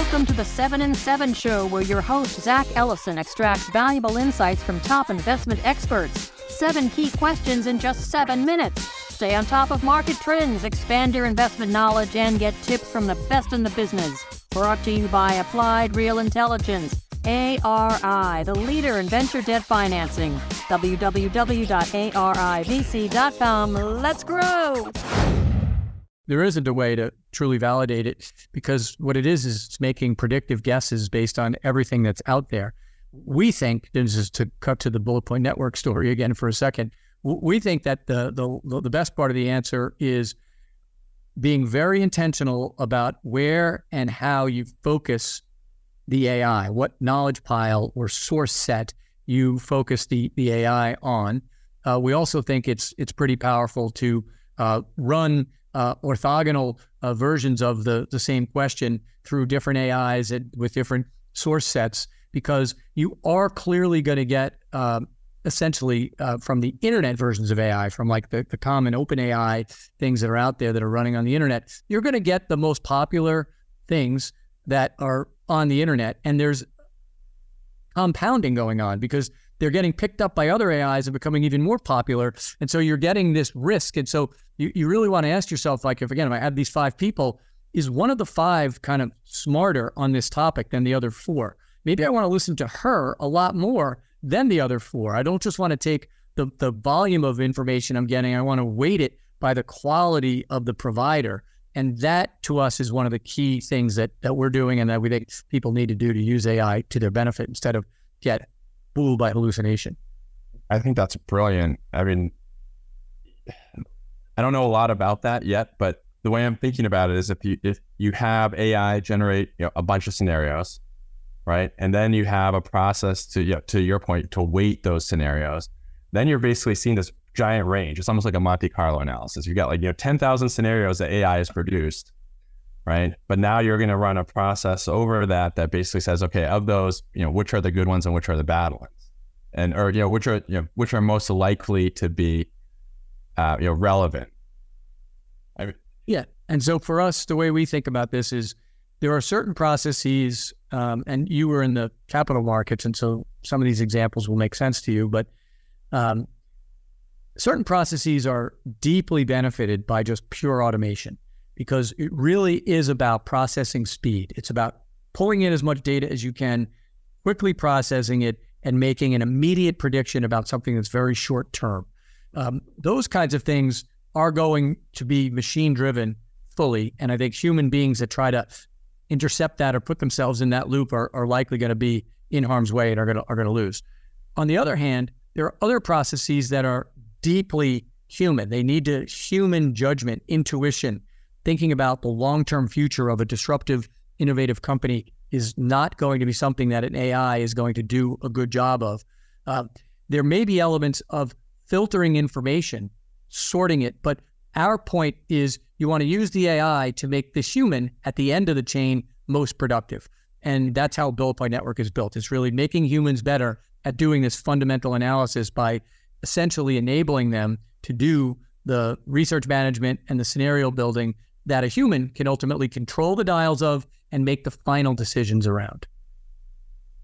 Welcome to the 7 in 7 show, where your host, Zack Ellison, extracts valuable insights from top investment experts. Seven key questions in just seven minutes. Stay on top of market trends, expand your investment knowledge, and get tips from the best in the business. Brought to you by Applied Real Intelligence. ARI, the leader in venture debt financing. www.arivc.com. Let's grow! There isn't a way to truly validate it because what it is is it's making predictive guesses based on everything that's out there. We think, this is to cut to the bullet point network story again for a second. We think that the the the best part of the answer is being very intentional about where and how you focus the AI, what knowledge pile or source set you focus the, the AI on. Uh, we also think it's it's pretty powerful to run uh, orthogonal uh, versions of the, the same question through different AIs at, with different source sets because you are clearly going to get um, essentially uh, from the internet versions of AI, from like the, the common open AI things that are out there that are running on the internet, you're going to get the most popular things that are on the internet. And there's compounding going on because they're getting picked up by other AIs and becoming even more popular. And so you're getting this risk. And so you, you really want to ask yourself, like, if again, if I have these five people, is one of the five kind of smarter on this topic than the other four? Maybe I want to listen to her a lot more than the other four. I don't just want to take the, the volume of information I'm getting, I want to weight it by the quality of the provider. And that to us is one of the key things that, that we're doing and that we think people need to do to use AI to their benefit instead of get fooled by hallucination. I think that's brilliant. I mean, I don't know a lot about that yet, but the way I'm thinking about it is if you if you have AI generate you know, a bunch of scenarios, right, and then you have a process to you know, to your point to weight those scenarios, then you're basically seeing this giant range. It's almost like a Monte Carlo analysis. You've got like you know ten thousand scenarios that AI has produced, right? But now you're going to run a process over that that basically says, okay, of those, you know, which are the good ones and which are the bad ones, and or you know which are you know which are most likely to be, uh, you know, relevant. I mean, yeah, and so for us, the way we think about this is there are certain processes, um, and you were in the capital markets, and so some of these examples will make sense to you, but um, certain processes are deeply benefited by just pure automation because it really is about processing speed. It's about pulling in as much data as you can, quickly processing it, and making an immediate prediction about something that's very short term. Um, those kinds of things are going to be machine driven fully. And I think human beings that try to intercept that or put themselves in that loop are, are likely going to be in harm's way and are going are going to lose. On the other hand, there are other processes that are deeply human. They need to human judgment, intuition, thinking about the long term future of a disruptive, innovative company is not going to be something that an AI is going to do a good job of. Uh, there may be elements of filtering information, sorting it, but our point is you want to use the AI to make the human at the end of the chain most productive. And that's how Bullet Point Network is built. It's really making humans better at doing this fundamental analysis by essentially enabling them to do the research management and the scenario building that a human can ultimately control the dials of and make the final decisions around.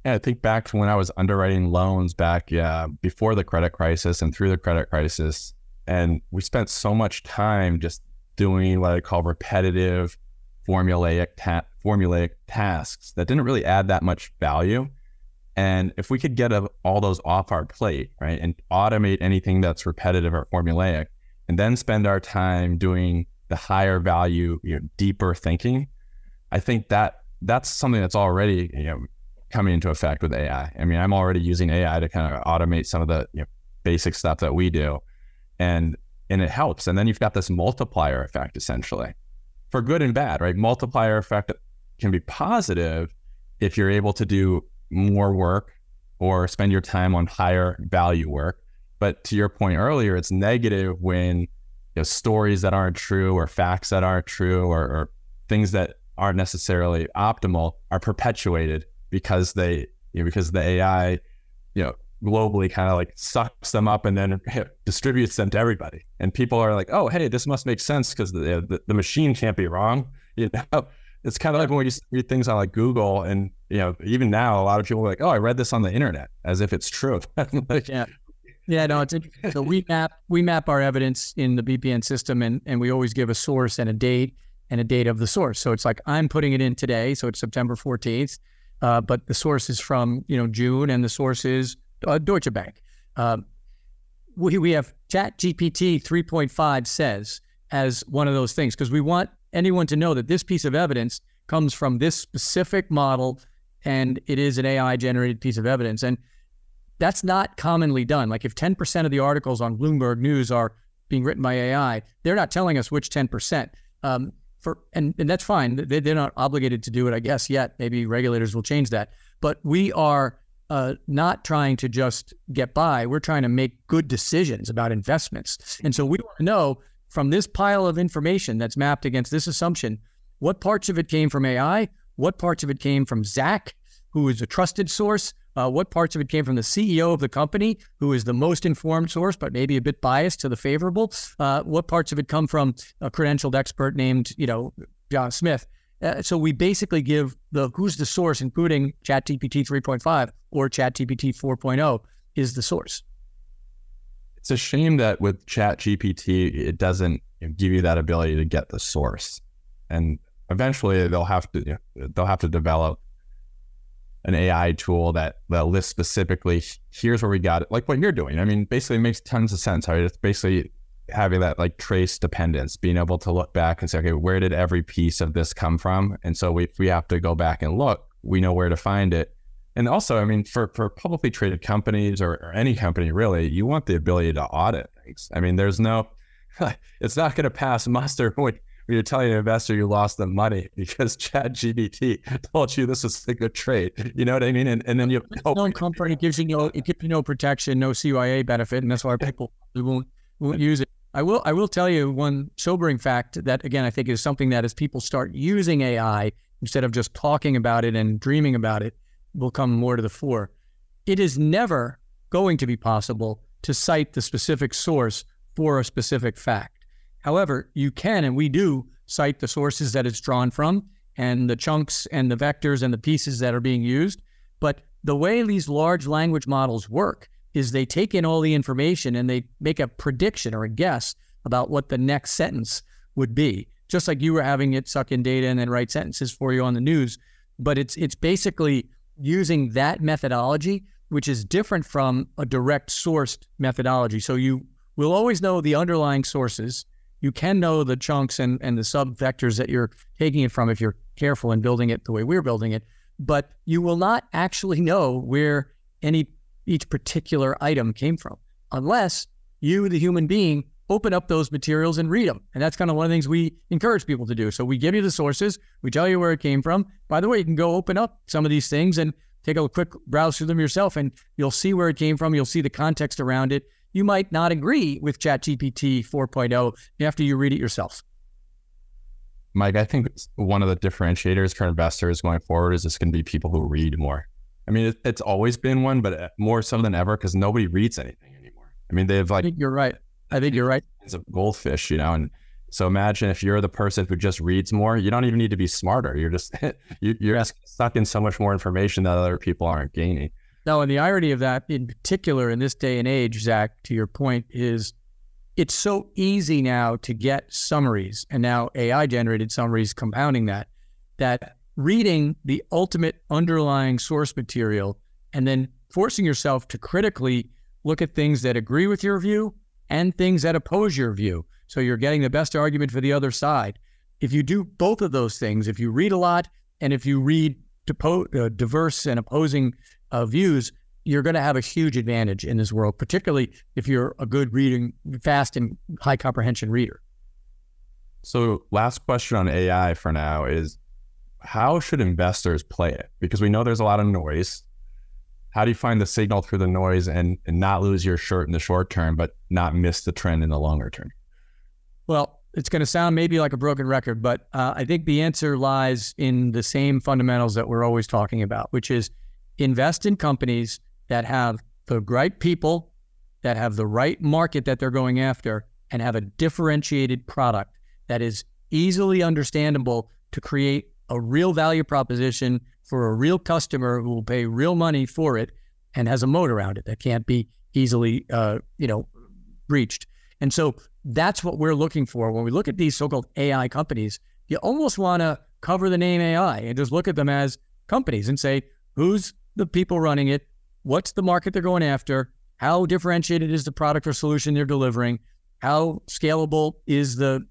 Yeah, I think back to when I was underwriting loans back yeah, before the credit crisis and through the credit crisis. And we spent so much time just doing what I call repetitive formulaic ta- formulaic tasks that didn't really add that much value. And if we could get a, all those off our plate, right, and automate anything that's repetitive or formulaic, and then spend our time doing the higher value, you know, deeper thinking, I think that that's something that's already you know coming into effect with AI. I mean, I'm already using AI to kind of automate some of the you know, basic stuff that we do, and and it helps. And then you've got this multiplier effect essentially, for good and bad, right? Multiplier effect can be positive if you're able to do more work or spend your time on higher value work. But to your point earlier, it's negative when know, stories that aren't true or facts that aren't true or, or things that aren't necessarily optimal are perpetuated because they you know, because the AI you know globally kind of like sucks them up and then distributes them to everybody. And people are like, oh, hey, this must make sense because the, the, the machine can't be wrong. You know, it's kind of like when we read things on like Google, and you know, even now, a lot of people are like, "Oh, I read this on the internet," as if it's true. like, yeah, yeah, no, it's interesting. So we map we map our evidence in the BPN system, and and we always give a source and a date and a date of the source. So it's like I'm putting it in today, so it's September 14th, uh, but the source is from you know June, and the source is uh, Deutsche Bank. Uh, we we have Chat GPT 3.5 says as one of those things because we want anyone to know that this piece of evidence comes from this specific model and it is an AI generated piece of evidence. And that's not commonly done. Like if 10% of the articles on Bloomberg News are being written by AI, they're not telling us which 10%. Um, for and, and that's fine. They, they're not obligated to do it, I guess, yet. Maybe regulators will change that. But we are uh, not trying to just get by. We're trying to make good decisions about investments. And so we want to know from this pile of information that's mapped against this assumption, what parts of it came from AI, what parts of it came from Zack, who is a trusted source, uh, what parts of it came from the CEO of the company, who is the most informed source, but maybe a bit biased to the favorable. Uh, what parts of it come from a credentialed expert named, you know, John Smith. Uh, so we basically give the who's the source, including ChatGPT 3.5 or ChatGPT 4.0 is the source. It's a shame that with Chat GPT, it doesn't give you that ability to get the source. And eventually they'll have to you know, they'll have to develop an AI tool that that lists specifically here's where we got it, like what you're doing. I mean, basically it makes tons of sense. Right? It's basically having that like trace dependence, being able to look back and say, okay, where did every piece of this come from? And so we, we have to go back and look, we know where to find it. And also, I mean, for, for publicly traded companies or, or any company really, you want the ability to audit things. I mean, there's no, it's not going to pass muster when, you're telling an investor you lost the money because Chat GPT told you this is a good trade. You know what I mean? And, and then you no company gives you no it gives you no protection, no CYA benefit, and that's why people won't won't use it. I will I will tell you one sobering fact that again I think is something that as people start using AI instead of just talking about it and dreaming about it, will come more to the fore. It is never going to be possible to cite the specific source for a specific fact. However, you can, and we do, cite the sources that it's drawn from and the chunks and the vectors and the pieces that are being used. But the way these large language models work is they take in all the information and they make a prediction or a guess about what the next sentence would be. Just like you were having it suck in data and then write sentences for you on the news. But it's it's basically using that methodology, which is different from a direct sourced methodology. So you will always know the underlying sources. You can know the chunks and, and the sub vectors that you're taking it from if you're careful in building it the way we're building it, but you will not actually know where any each particular item came from unless you, the human being, open up those materials and read them. And that's kind of one of the things we encourage people to do. So we give you the sources, we tell you where it came from. By the way, you can go open up some of these things and take a quick browse through them yourself, and you'll see where it came from. You'll see the context around it. You might not agree with ChatGPT 4.0 after you read it yourself. Mike, I think one of the differentiators for investors going forward is just going to be people who read more. I mean, it's always been one, but uh, more so than ever because nobody reads anything anymore. I mean, they've like. you're right. I think you're right. It's a goldfish, you know, and so imagine if you're the person who just reads more, you don't even need to be smarter. You're just you, are just sucking so much more information that other people aren't gaining. No, and the irony of that, in particular, in this day and age, Zack, to your point, is it's so easy now to get summaries, and now AI generated summaries compounding that. That reading the ultimate underlying source material and then forcing yourself to critically look at things that agree with your view and things that oppose your view. So you're getting the best argument for the other side. If you do both of those things, if you read a lot and if you read uh, diverse and opposing views, you're going to have a huge advantage in this world, particularly if you're a good reading, fast and high comprehension reader. So, last question on AI for now is how should investors play it? Because we know there's a lot of noise how do you find the signal through the noise and, and not lose your shirt in the short term, but not miss the trend in the longer term? Well, it's going to sound maybe like a broken record, but uh, I think the answer lies in the same fundamentals that we're always talking about, which is invest in companies that have the right people, that have the right market that they're going after, and have a differentiated product that is easily understandable to create a real value proposition for a real customer who will pay real money for it and has a moat around it that can't be easily, uh, you know, breached. And so that's what we're looking for when we look at these so-called AI companies. You almost want to cover the name AI and just look at them as companies and say, who's the people running it? What's the market they're going after? How differentiated is the product or solution they're delivering? How scalable is the,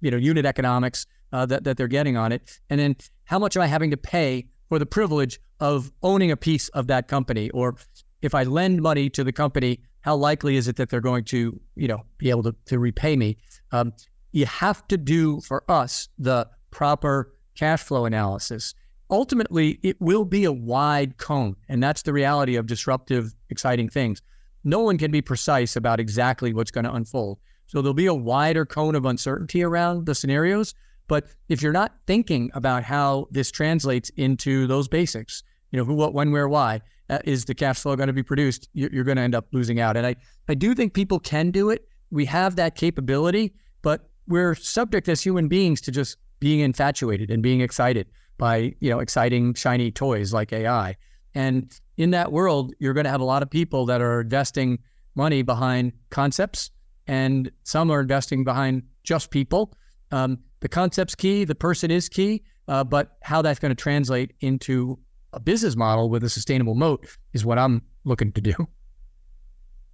you know, unit economics uh, that that they're getting on it? And then how much am I having to pay for the privilege of owning a piece of that company? Or if I lend money to the company, how likely is it that they're going to, you know, be able to, to repay me? Um, you have to do for us the proper cash flow analysis. Ultimately, it will be a wide cone, and that's the reality of disruptive, exciting things. No one can be precise about exactly what's going to unfold. So there'll be a wider cone of uncertainty around the scenarios. But if you're not thinking about how this translates into those basics, you know, who, what, when, where, why, uh, is the cash flow going to be produced? You're, you're going to end up losing out. And I, I do think people can do it. We have that capability, but we're subject as human beings to just being infatuated and being excited by, you know, exciting, shiny toys like AI. And in that world, you're going to have a lot of people that are investing money behind concepts, and some are investing behind just people. Um, the concept's key, the person is key, uh, but how that's going to translate into a business model with a sustainable moat is what I'm looking to do.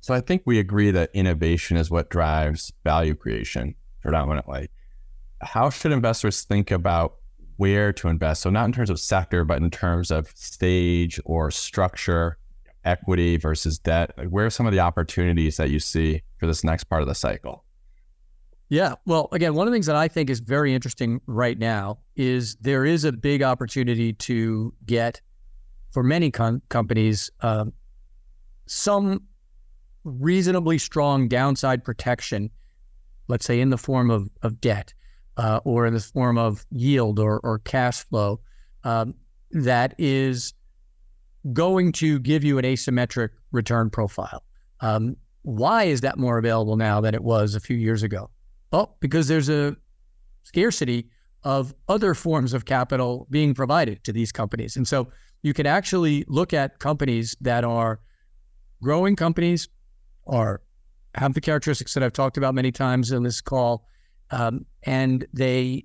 So I think we agree that innovation is what drives value creation predominantly. How should investors think about where to invest? So not in terms of sector, but in terms of stage or structure, equity versus debt. where are some of the opportunities that you see for this next part of the cycle? Yeah. Well, again, one of the things that I think is very interesting right now is there is a big opportunity to get, for many com- companies, um, some reasonably strong downside protection, let's say in the form of, of debt uh, or in the form of yield or, or cash flow, um, that is going to give you an asymmetric return profile. Um, why is that more available now than it was a few years ago? Well, because there's a scarcity of other forms of capital being provided to these companies. And so you can actually look at companies that are growing companies or have the characteristics that I've talked about many times in this call, um, and they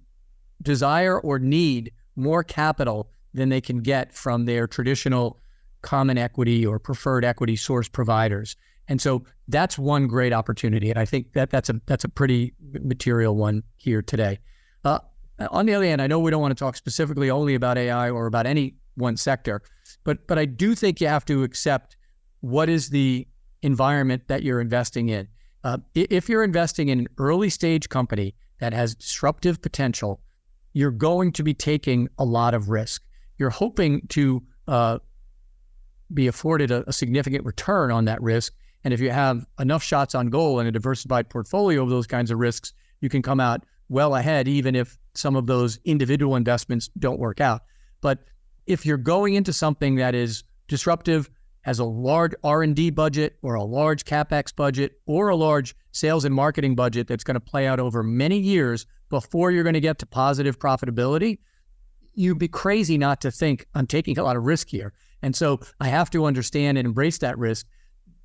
desire or need more capital than they can get from their traditional common equity or preferred equity source providers. And so that's one great opportunity, and I think that that's a that's a pretty material one here today. Uh, on the other hand, I know we don't want to talk specifically only about AI or about any one sector, but but I do think you have to accept what is the environment that you're investing in. Uh, if you're investing in an early stage company that has disruptive potential, you're going to be taking a lot of risk. You're hoping to uh, be afforded a, a significant return on that risk and if you have enough shots on goal and a diversified portfolio of those kinds of risks, you can come out well ahead, even if some of those individual investments don't work out. But if you're going into something that is disruptive, has a large R&D budget or a large capex budget or a large sales and marketing budget that's going to play out over many years before you're going to get to positive profitability, you'd be crazy not to think I'm taking a lot of risk here. And so I have to understand and embrace that risk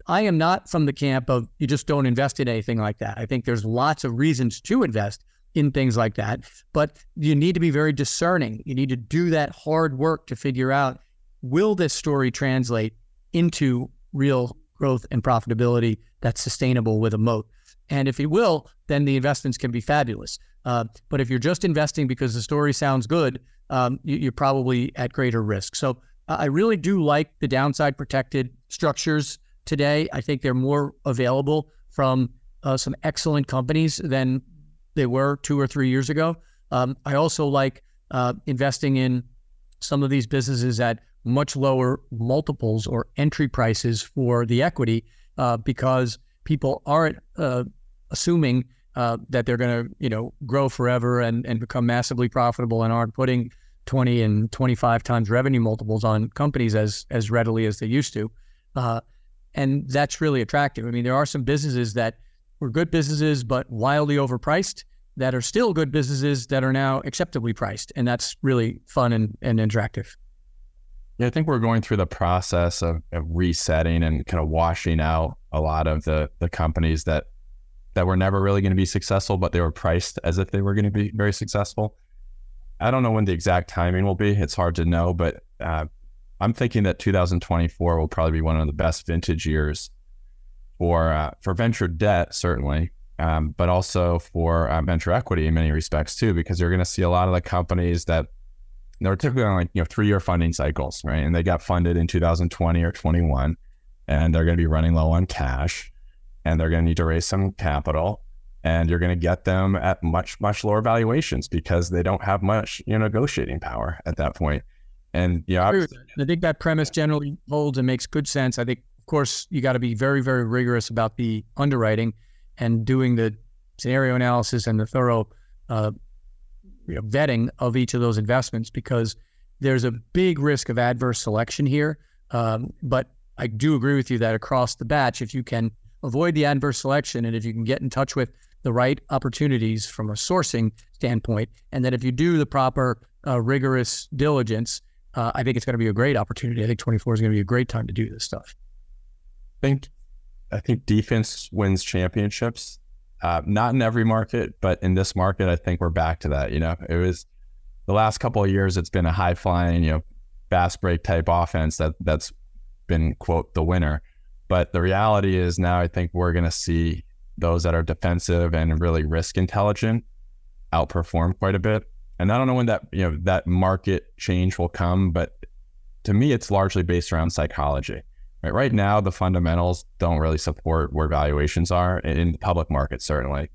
I am not from the camp of you just don't invest in anything like that. I think there's lots of reasons to invest in things like that, but you need to be very discerning. You need to do that hard work to figure out will this story translate into real growth and profitability that's sustainable with a moat. And if it will, then the investments can be fabulous. Uh, but if you're just investing because the story sounds good, um, you, are probably at greater risk. So uh, I really do like the downside protected structures today. I think they're more available from uh, some excellent companies than they were two or three years ago. Um, I also like uh, investing in some of these businesses at much lower multiples or entry prices for the equity uh, because people aren't uh, assuming uh, that they're going to you know grow forever and, and become massively profitable and aren't putting 20 and 25 times revenue multiples on companies as as readily as they used to. Uh, and that's really attractive. I mean, there are some businesses that were good businesses, but wildly overpriced. that are still good businesses that are now acceptably priced. And that's really fun and, and interactive. Yeah, I think we're going through the process of, of resetting and kind of washing out a lot of the the companies that that were never really going to be successful, but they were priced as if they were going to be very successful. I don't know when the exact timing will be. It's hard to know, but uh, I'm thinking that 2024 will probably be one of the best vintage years for uh, for venture debt, certainly, um, but also for uh, venture equity in many respects too, because you're going to see a lot of the companies that they're typically on like you know three year funding cycles, right? And they got funded in 2020 or 21, and they're going to be running low on cash, and they're going to need to raise some capital, and you're going to get them at much much lower valuations because they don't have much you know negotiating power at that point. And yeah, you know, I think that premise generally holds and makes good sense. I think, of course, you got to be very very rigorous about the underwriting and doing the scenario analysis and the thorough uh, you know, vetting of each of those investments because there's a big risk of adverse selection here. Um, but I do agree with you that across the batch, if you can avoid the adverse selection and if you can get in touch with the right opportunities from a sourcing standpoint, and that if you do the proper uh, rigorous diligence, uh, I think it's going to be a great opportunity. I think 24 is going to be a great time to do this stuff. I think I think defense wins championships. Uh, not in every market, but in this market, I think we're back to that. You know, it was the last couple of years. It's been a high flying, you know, fast break type offense that that's been quote the winner. But the reality is now, I think we're going to see those that are defensive and really risk intelligent outperform quite a bit. And I don't know when that you know that market change will come, but to me, it's largely based around psychology. Right, right now, the fundamentals don't really support where valuations are in the public markets, certainly.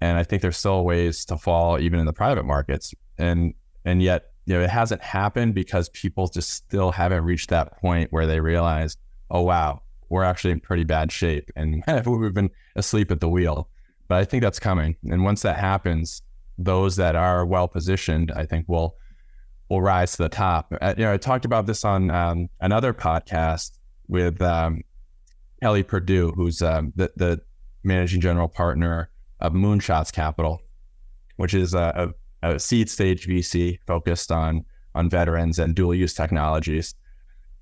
And I think there's still ways to fall even in the private markets. And and yet, you know, it hasn't happened because people just still haven't reached that point where they realize, oh wow, we're actually in pretty bad shape and we've been asleep at the wheel. But I think that's coming. And once that happens, those that are well positioned, I think will will rise to the top. Uh, you know, I talked about this on um, another podcast with um, Kelly Perdue, who's um, the, the, managing general partner of Moonshots Capital, which is a, a, a, seed stage VC focused on on veterans and dual use technologies.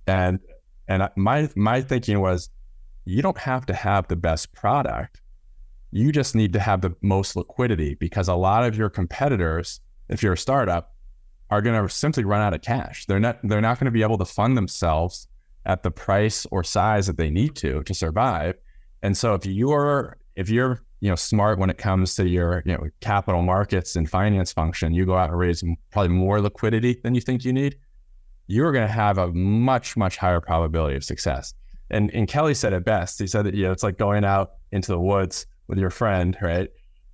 And and my my thinking was, you don't have to have the best product. You just need to have the most liquidity because a lot of your competitors, if you're a startup, are going to simply run out of cash. They're not they're not going to be able to fund themselves at the price or size that they need to to survive. And so if you're if you're you know smart when it comes to your you know capital markets and finance function, you go out and raise probably more liquidity than you think you need. You're going to have a much much higher probability of success. And and Kelly said it best. He said that you know it's like going out into the woods with your friend, right?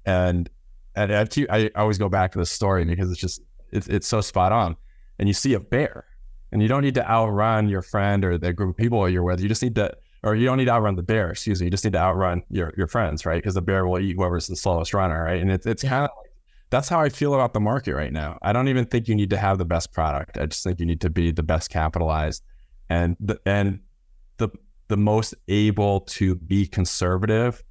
And and I, I always go back to the story because it's just it's, it's so spot on. And you see a bear, and you don't need to outrun your friend or the group of people you're with. You just need to, or you don't need to outrun the bear. Excuse me. You just need to outrun your your friends, right? Because the bear will eat whoever's the slowest runner, right? And it's it's kind of like that's how I feel about the market right now. I don't even think you need to have the best product. I just think you need to be the best capitalized and the and the the most able to be conservative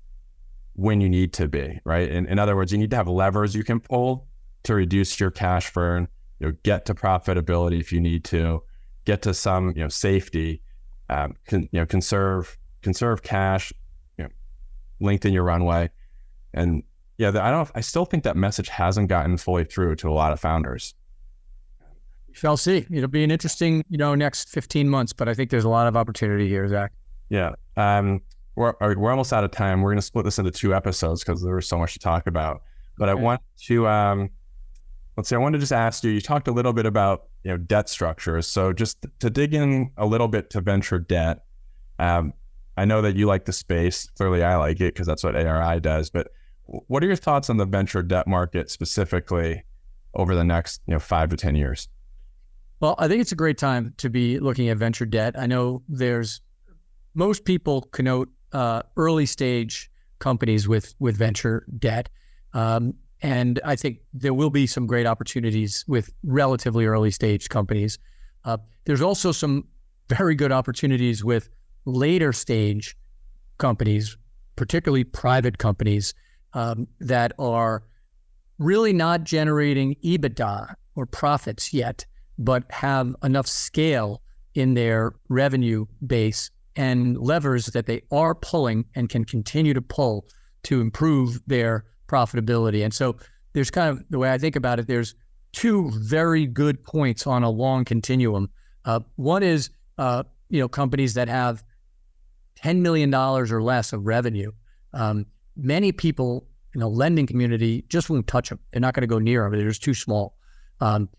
when you need to be, right? In, in other words, you need to have levers you can pull to reduce your cash burn, you know, get to profitability if you need to, get to some you know safety, um, con, you know conserve conserve cash, you know, lengthen your runway, and yeah, I don't. I still think that message hasn't gotten fully through to a lot of founders. Shall see. It'll be an interesting, you know, next 15 months, but I think there's a lot of opportunity here, Zack. Yeah. Um, we're, we're almost out of time. We're going to split this into two episodes because there was so much to talk about. But okay. I want to um, let's see, I wanted to just ask you, you talked a little bit about, you know, debt structures. So just to dig in a little bit to venture debt, um, I know that you like the space. Clearly I like it because that's what ARI does. But what are your thoughts on the venture debt market specifically over the next, you know, five to 10 years? Well, I think it's a great time to be looking at venture debt. I know there's most people connote uh, early stage companies with with venture debt. Um, and I think there will be some great opportunities with relatively early stage companies. Uh, there's also some very good opportunities with later stage companies, particularly private companies um, that are really not generating EBITDA or profits yet, but have enough scale in their revenue base and levers that they are pulling and can continue to pull to improve their profitability. And so there's kind of the way I think about it, there's two very good points on a long continuum. Uh, one is, uh, you know, companies that have $10 million or less of revenue. Um, many people in the lending community just won't touch them. They're not going to go near them. They're just too small. Um,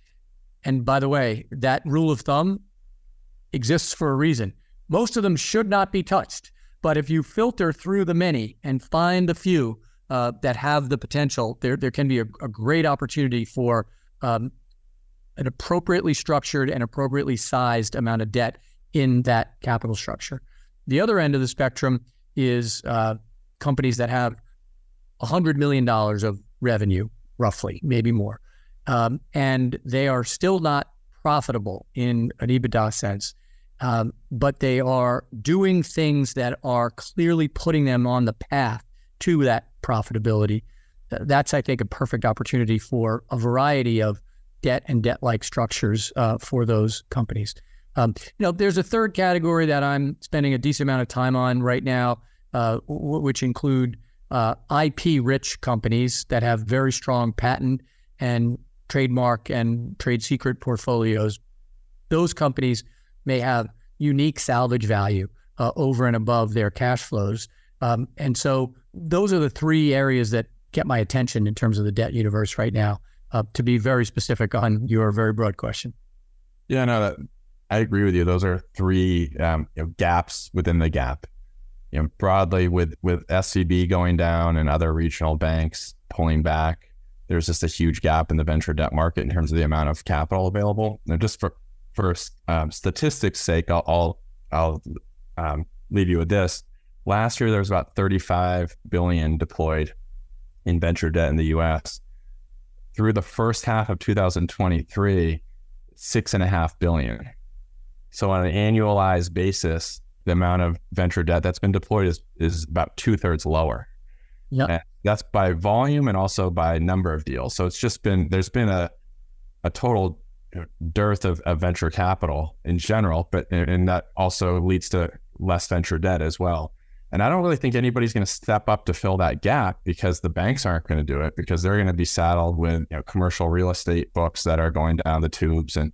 and by the way, that rule of thumb exists for a reason. Most of them should not be touched. But if you filter through the many and find the few uh, that have the potential, there, there can be a, a great opportunity for um, an appropriately structured and appropriately sized amount of debt in that capital structure. The other end of the spectrum is uh, companies that have $100 million of revenue, roughly, maybe more. Um, and they are still not profitable in an EBITDA sense, um, but they are doing things that are clearly putting them on the path to that profitability. That's, I think, a perfect opportunity for a variety of debt and debt like structures uh, for those companies. Um, you know, there's a third category that I'm spending a decent amount of time on right now, uh, w- which include uh, IP rich companies that have very strong patent and trademark and trade secret portfolios. Those companies may have unique salvage value uh, over and above their cash flows. Um, and so those are the three areas that get my attention in terms of the debt universe right now, uh, to be very specific on your very broad question. Yeah, no, that, I agree with you. Those are three um, you know, gaps within the gap. You know, broadly with with SVB going down and other regional banks pulling back, there's just a huge gap in the venture debt market in terms of the amount of capital available. And just for for um, statistics' sake, I'll I'll, I'll um, leave you with this. Last year, there was about 35 billion deployed in venture debt in the U.S. Through the first half of 2023, six and a half billion. So on an annualized basis, the amount of venture debt that's been deployed is is about two thirds lower. Yeah, that's by volume and also by number of deals. So it's just been there's been a a total dearth of, of venture capital in general, but and that also leads to less venture debt as well. And I don't really think anybody's going to step up to fill that gap because the banks aren't going to do it because they're going to be saddled with you know, commercial real estate books that are going down the tubes and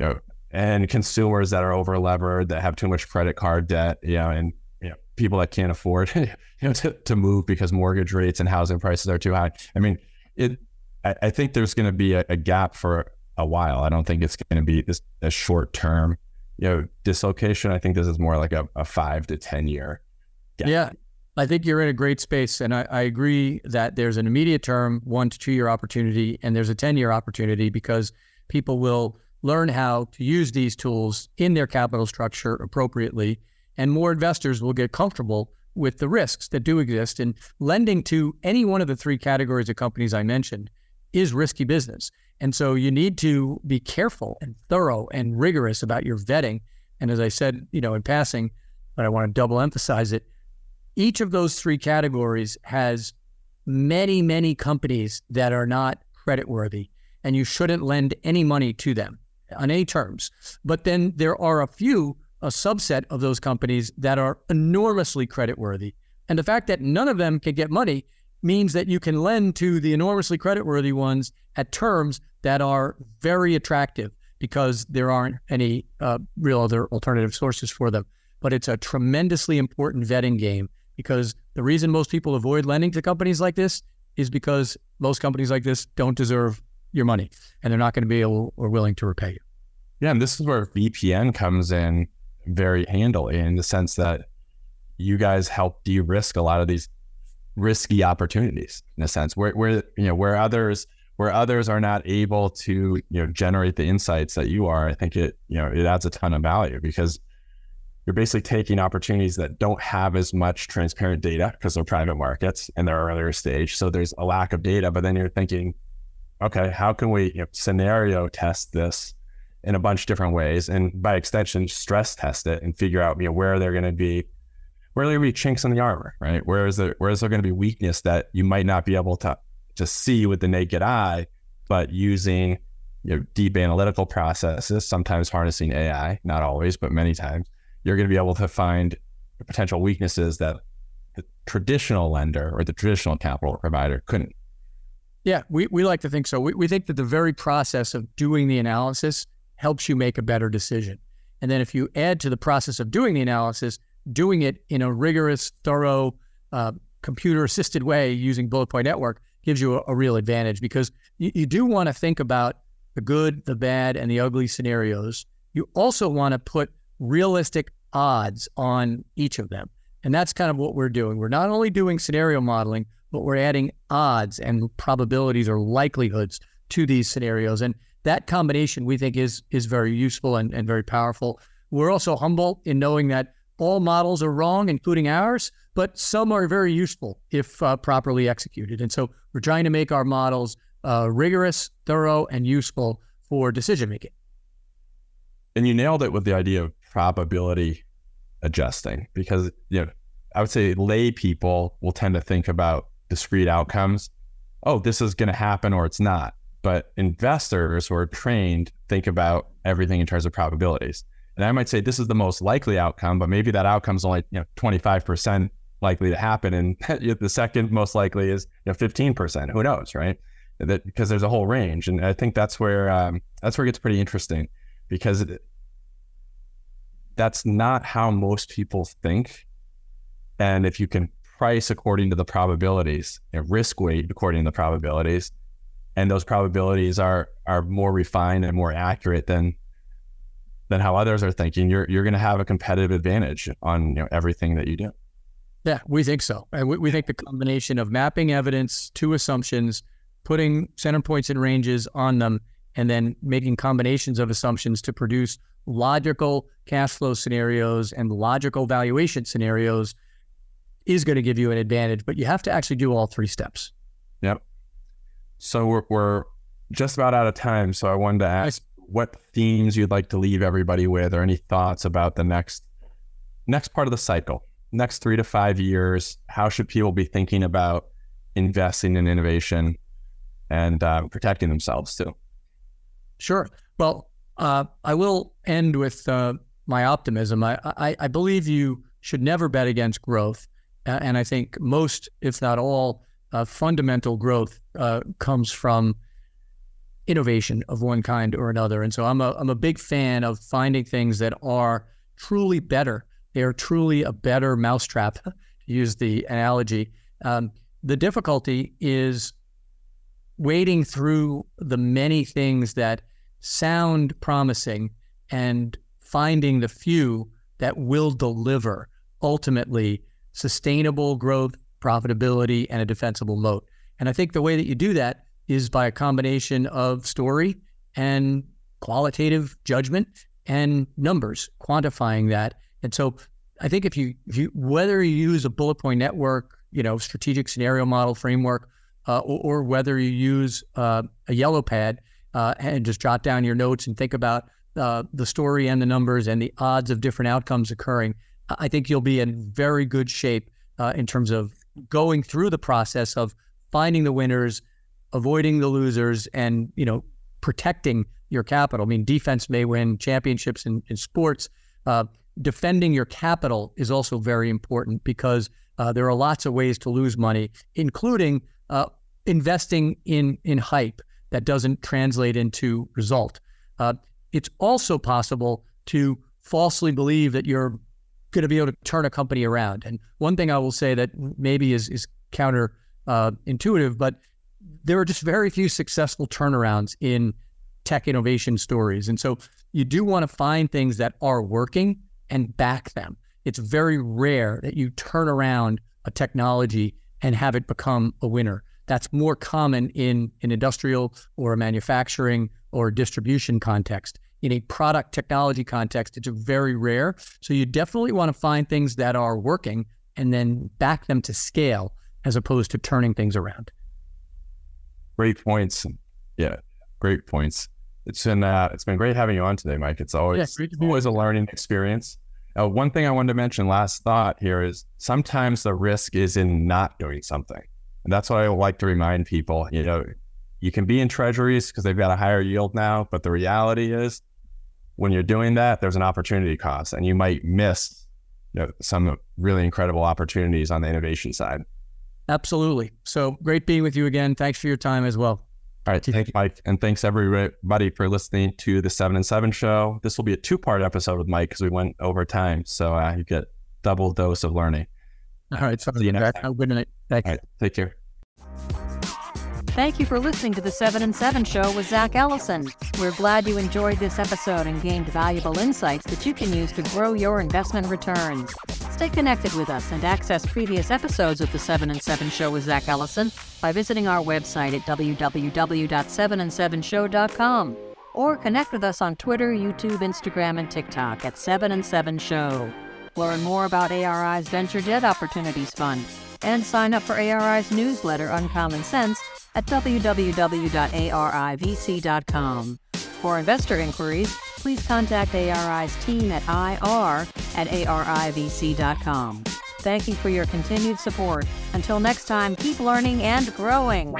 you know and consumers that are over levered that have too much credit card debt, you know, and you know, people that can't afford you know to, to move because mortgage rates and housing prices are too high. I mean, it I, I think there's going to be a, a, gap for a while. I don't think it's going to be this a short term, you know, dislocation. I think this is more like a, a five to ten year. Gap. Yeah. I think you're in a great space. And I, I, agree that there's an immediate term, one to two year opportunity, and there's a 10 year opportunity because people will learn how to use these tools in their capital structure appropriately, and more investors will get comfortable with the risks that do exist. And lending to any one of the three categories of companies I mentioned is risky business. And so you need to be careful and thorough and rigorous about your vetting. And as I said, you know, in passing, but I want to double emphasize it, each of those three categories has many, many companies that are not creditworthy, and you shouldn't lend any money to them on any terms. But then there are a few, a subset of those companies that are enormously creditworthy. And the fact that none of them can get money means that you can lend to the enormously creditworthy ones at terms that are very attractive because there aren't any uh, real other alternative sources for them. But it's a tremendously important vetting game because the reason most people avoid lending to companies like this is because most companies like this don't deserve your money and they're not going to be able or willing to repay you. Yeah, and this is where BPN comes in very handily in the sense that you guys help de-risk a lot of these risky opportunities in a sense where, where you know where others where others are not able to you know generate the insights that you are i think it you know it adds a ton of value because you're basically taking opportunities that don't have as much transparent data because they're private markets and they're earlier stage so there's a lack of data but then you're thinking okay, how can we you know, scenario test this in a bunch of different ways, and by extension, stress test it and figure out you know where they're going to be, where are there going to be chinks in the armor, right? Where is there where is there going to be weakness that you might not be able to to see with the naked eye, but using you know, deep analytical processes, sometimes harnessing AI, not always, but many times, you're going to be able to find potential weaknesses that the traditional lender or the traditional capital provider couldn't. Yeah, we, we like to think so. We, we think that the very process of doing the analysis helps you make a better decision. And then if you add to the process of doing the analysis, doing it in a rigorous, thorough, uh, computer assisted way using Bullet Point Network gives you a, a real advantage because you, you do want to think about the good, the bad, and the ugly scenarios. You also want to put realistic odds on each of them. And that's kind of what we're doing. We're not only doing scenario modeling, but we're adding odds and probabilities or likelihoods to these scenarios. And that combination we think is is very useful and, and very powerful. We're also humble in knowing that all models are wrong, including ours, but some are very useful if uh, properly executed. And so we're trying to make our models uh, rigorous, thorough, and useful for decision making. And you nailed it with the idea of probability adjusting because you know I would say lay people will tend to think about discrete outcomes. Oh, this is going to happen or it's not. But investors who are trained think about everything in terms of probabilities. And I might say this is the most likely outcome, but maybe that outcome is only you know 25% likely to happen, and the second most likely is you know 15%. Who knows, right? That because there's a whole range, and I think that's where um, that's where it gets pretty interesting because that's not how most people think. And if you can price according to the probabilities, know, risk weight according to the probabilities, and those probabilities are are more refined and more accurate than than how others are thinking, you're you're going to have a competitive advantage on you know, everything that you do. Yeah, we think so. And we, we think the combination of mapping evidence to assumptions, putting center points and ranges on them, and then making combinations of assumptions to produce logical cash flow scenarios and logical valuation scenarios is going to give you an advantage. But you have to actually do all three steps. Yep. So we're, we're just about out of time. So I wanted to ask what themes you'd like to leave everybody with, or any thoughts about the next next part of the cycle, next three to five years. How should people be thinking about investing in innovation and uh, protecting themselves too? Sure. Well, uh, I will end with uh, my optimism. I, I, I, believe you should never bet against growth. and I think most, if not all, uh, fundamental growth uh, comes from innovation of one kind or another. And so I'm a, I'm a big fan of finding things that are truly better. They are truly a better mousetrap, to use the analogy. Um, the difficulty is wading through the many things that sound promising and finding the few that will deliver ultimately sustainable growth, profitability, and a defensible moat. And I think the way that you do that is by a combination of story and qualitative judgment and numbers, quantifying that. And so I think if you, if you whether you use a bullet point network, you know, strategic scenario model framework, uh, or, or, whether you use uh, a yellow pad uh, and just jot down your notes and think about uh, the story and the numbers and the odds of different outcomes occurring, I think you'll be in very good shape uh, in terms of going through the process of finding the winners, avoiding the losers, and you know protecting your capital. I mean, defense may win championships in, in sports. Uh, defending your capital is also very important because uh, there are lots of ways to lose money, including uh, investing in in hype that doesn't translate into result. Uh, it's also possible to falsely believe that you're going to be able to turn a company around. And one thing I will say that maybe is is counter uh, intuitive, but there are just very few successful turnarounds in tech innovation stories. And so you do want to find things that are working and back them. It's very rare that you turn around a technology and have it become a winner. That's more common in an industrial or a manufacturing or distribution context in a product technology context, it's very rare. So you definitely want to find things that are working and then back them to scale as opposed to turning things around. Great points. Yeah, great points. It's been uh, it's been great having you on today, Mike. It's always yeah, always a learning experience. Uh, one thing I wanted to mention, last thought here is sometimes the risk is in not doing something. And that's what I like to remind people. You know, you can be in treasuries because they've got a higher yield now, but the reality is when you're doing that, there's an opportunity cost and you might miss you know, some really incredible opportunities on the innovation side. Absolutely. So great being with you again. Thanks for your time as well. All right. Thanks, Mike. And thanks everybody for listening to the seven and seven show. This will be a two part episode with Mike because we went over time. So uh, you get double dose of learning. All right. So you know, good night. Thanks. Right. Take care. Thank you for listening to the 7 in 7 show with Zack Ellison. We're glad you enjoyed this episode and gained valuable insights that you can use to grow your investment returns. Stay connected with us and access previous episodes of the 7 in 7 show with Zack Ellison by visiting our website at www.7in7show.com or connect with us on Twitter, YouTube, Instagram, and TikTok at 7 in 7 show. Learn more about ARI's Venture Debt Opportunities Fund and sign up for ARI's newsletter Uncommon Sense at www.arivc.com. For investor inquiries, please contact ARI's team at ir at arivc.com. Thank you for your continued support. Until next time, keep learning and growing.